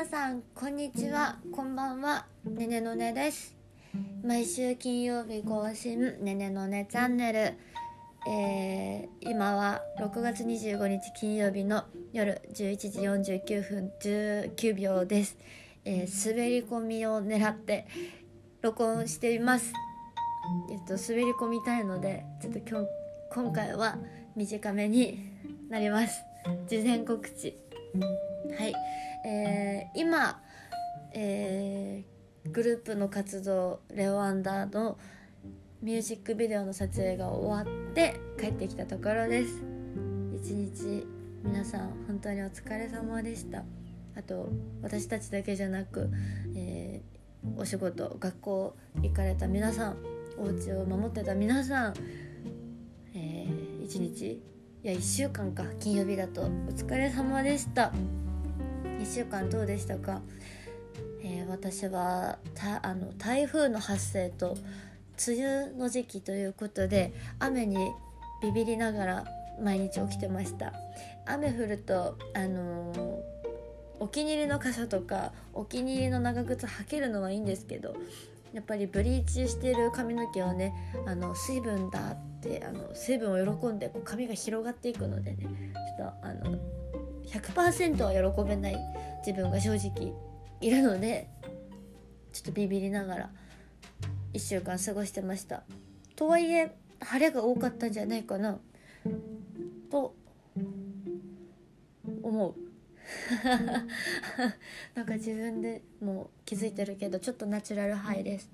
皆さんこんにちは。こんばんは。ねねのねです。毎週金曜日更新ねねのねチャンネル。えー、今は6月25日金曜日の夜11時49分19秒です、えー、滑り込みを狙って録音しています。えっと滑り込みたいのでちょっと今日今回は短めになります。事前告知。はい、えー、今、えー、グループの活動レオアンダーのミュージックビデオの撮影が終わって帰ってきたところです。一日皆さん本当にお疲れ様でした。あと私たちだけじゃなく、えー、お仕事学校行かれた皆さんお家を守ってた皆さん、えー、一日いや1週間か。金曜日だと。お疲れ様でした。1週間どうでしたか、えー、私はあの台風の発生と梅雨の時期ということで雨にビビりながら毎日起きてました。雨降るとあのー、お気に入りの箇所とかお気に入りの長靴履けるのはいいんですけどやっぱりブリーチしてる髪の毛はねあの水分だってあの水分を喜んでこう髪が広がっていくのでねちょっとあの100%は喜べない自分が正直いるのでちょっとビビりながら1週間過ごしてました。とはいえ晴れが多かったんじゃないかなと思う。なんか自分でも気づいてるけどちょっとナチュラルハイです、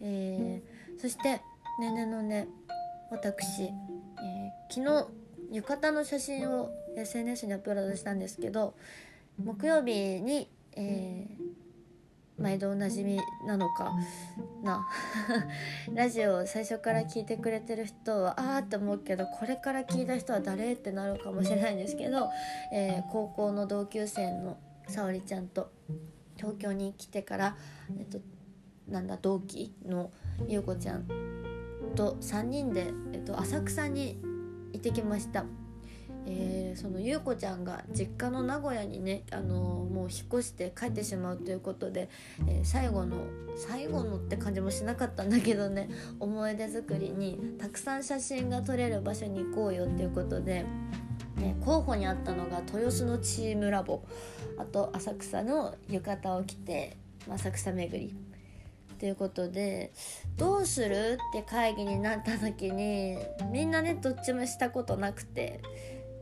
えー、そしてねねのね私、えー、昨日浴衣の写真を SNS にアップロードしたんですけど木曜日に、えー、毎度おなじみなのかな ラジオを最初から聞いてくれてる人はああって思うけどこれから聞いた人は誰ってなるかもしれないんですけど、えー、高校の同級生の沙織ちゃんと東京に来てから、えっと、なんだ同期の優子ちゃんと3人で、えっと、浅草に行ってきました。えー、その優子ちゃんが実家の名古屋にね、あのー、もう引っ越して帰ってしまうということで、えー、最後の最後のって感じもしなかったんだけどね 思い出作りにたくさん写真が撮れる場所に行こうよっていうことで、ね、候補にあったのが豊洲のチームラボ。あと浅草の浴衣を着て浅草巡り。ということでどうするって会議になった時にみんなねどっちもしたことなくて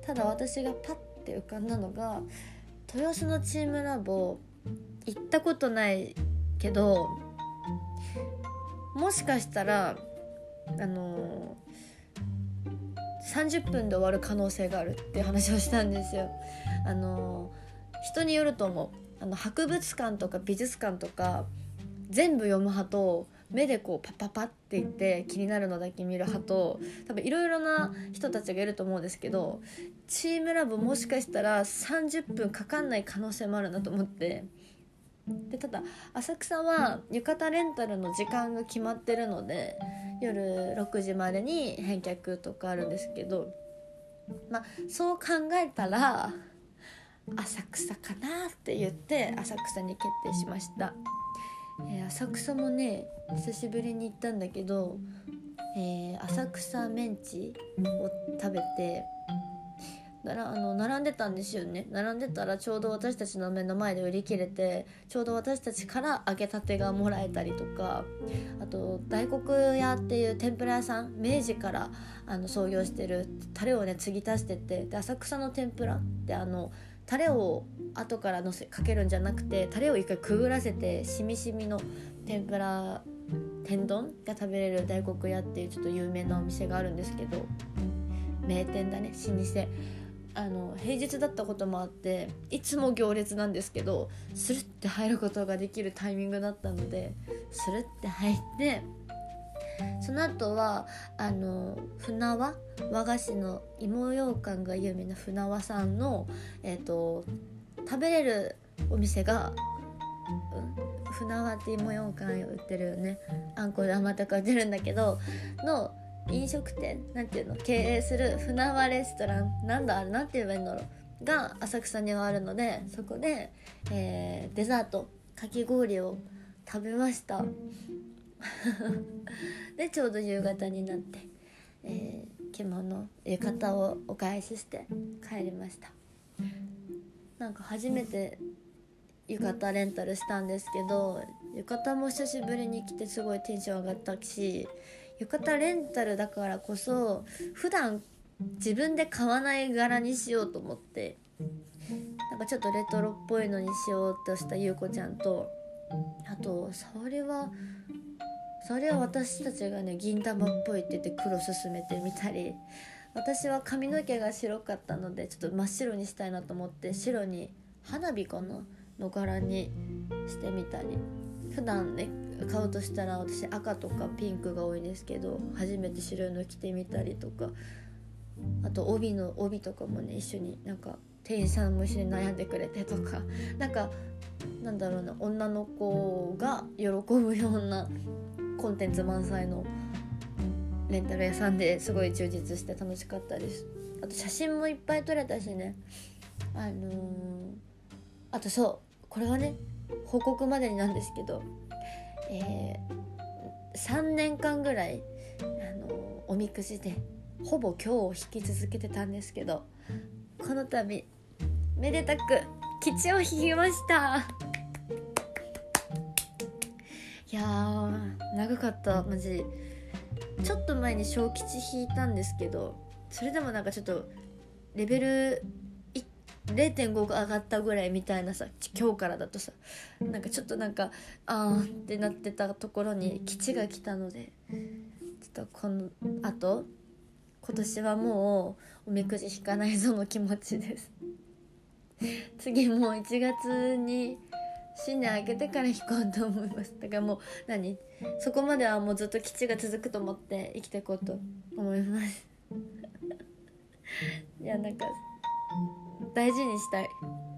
ただ私がパッて浮かんだのが豊洲のチームラボ行ったことないけどもしかしたらあのー、30分で終わる可能性があるって話をしたんですよ。あのー、人によると思うあの博物館とか美術館とか全部読む派と目でこうパッパッパっていって気になるのだけ見る派と多分いろいろな人たちがいると思うんですけどチームラボもしかしたら30分かかんない可能性もあるなと思ってでただ浅草は浴衣レンタルの時間が決まってるので夜6時までに返却とかあるんですけどまあそう考えたら浅草かなって言って浅草に決定しました。えー、浅草もね久しぶりに行ったんだけど、えー、浅草メンチを食べてならあの並んでたんですよね。並んでたらちょうど私たちの目の前で売り切れてちょうど私たちから揚げたてがもらえたりとかあと大黒屋っていう天ぷら屋さん明治からあの創業してるタレをね継ぎ足しててで浅草の天ぷらってあのタレを後からのせかけるんじゃなくてタレを一回くぐらせてしみしみの天ぷら天丼が食べれる大黒屋っていうちょっと有名なお店があるんですけど名店だね老舗。あの平日だったこともあっていつも行列なんですけどスルッて入ることができるタイミングだったのでスルッて入ってその後はあの船輪和菓子の芋ようかんが有名な船輪さんの、えーと、食べれるお店が、うん、船輪って芋ようかん売ってるよね。あんこで甘たか売ってるんだけどの飲食店なんていうの経営する船輪レストランなんだあれなんて言えばいいんだろうが浅草にはあるのでそこで、えー、デザートかき氷を食べました。でちょうど夕方になって、えー、着物浴衣をお返しして帰りました。なんか初めて浴衣レンタルしたんですけど浴衣も久しぶりに着てすごいテンション上がったし浴衣レンタルだからこそ普段自分で買わない柄にしようと思ってなんかちょっとレトロっぽいのにしようとした優子ちゃんとあと沙織はそれは私たちがね銀玉っぽいって言って黒進めてみたり私は髪の毛が白かったのでちょっと真っ白にしたいなと思って白に花火かな？の柄にしてみたり。普段ね買うとしたら私赤とかピンクが多いんですけど初めて白いの着てみたりとか。あと帯の帯とかもね一緒になんか店員さんも一緒に悩んでくれてとか。なんかなんだろうな女の子が喜ぶようなコンテンツ満載のレンタル屋さんですごい充実して楽しかったです。あと写真もいっぱい撮れたしね。あのー、あとそうこれはね報告までになんですけどえー、3年間ぐらい、あのー、おみくじでほぼ今日を引き続けてたんですけどこの度めでたく吉を引きました。いや長かったマジ。ちょっと前に小吉引いたんですけどそれでもなんかちょっとレベル0.5が上がったぐらいみたいなさ今日からだとさなんかちょっとなんかあーってなってたところに基地が来たのでちょっとこのあと今年はもうおみくじ引かないぞの気持ちです。次もう1月に新年明けてから引こうと思います。だからもう何？そこまではもうずっと基地が続くと思って生きていこうと思います。いやなんか大事にしたい。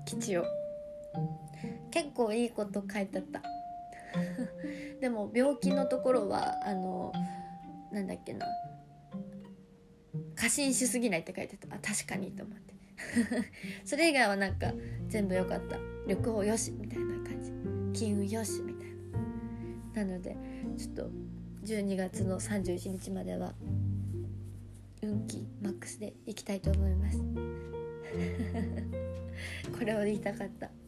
基地を。結構いいこと書いてあった。でも病気のところはあのなんだっけな。過信しすぎないって書いてた。あ確かにと思って。それ以外はなんか全部良かった。旅行よしみたいな。金運よしみたいな。なのでちょっと12月の31日までは運気マックスでいきたいと思います。これを言いたかった。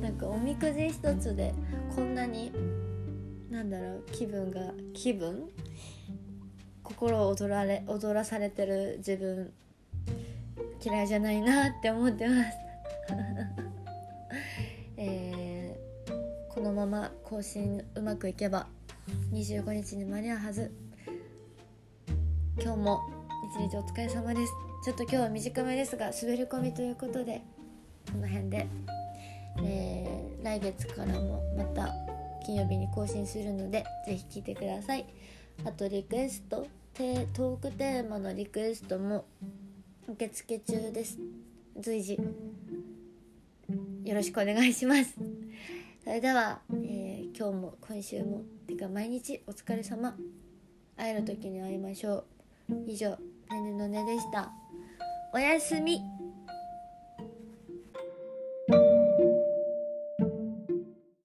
なんかおみくじ一つでこんなになんだろう気分が気分？心を踊られ踊らされてる自分嫌いじゃないなって思ってます。えー、このまま更新うまくいけば25日に間に合うはず。今日も一日お疲れ様です。ちょっと今日は短めですが滑り込みということでこの辺で、えー、来月からもまた金曜日に更新するのでぜひ聴いてください。あとリクエストトークテーマのリクエストも受付中です。随時よろしくお願いします。それでは、えー、今日も今週もてか毎日お疲れ様。会える時に会いましょう。以上ねねのねでした。おやすみ。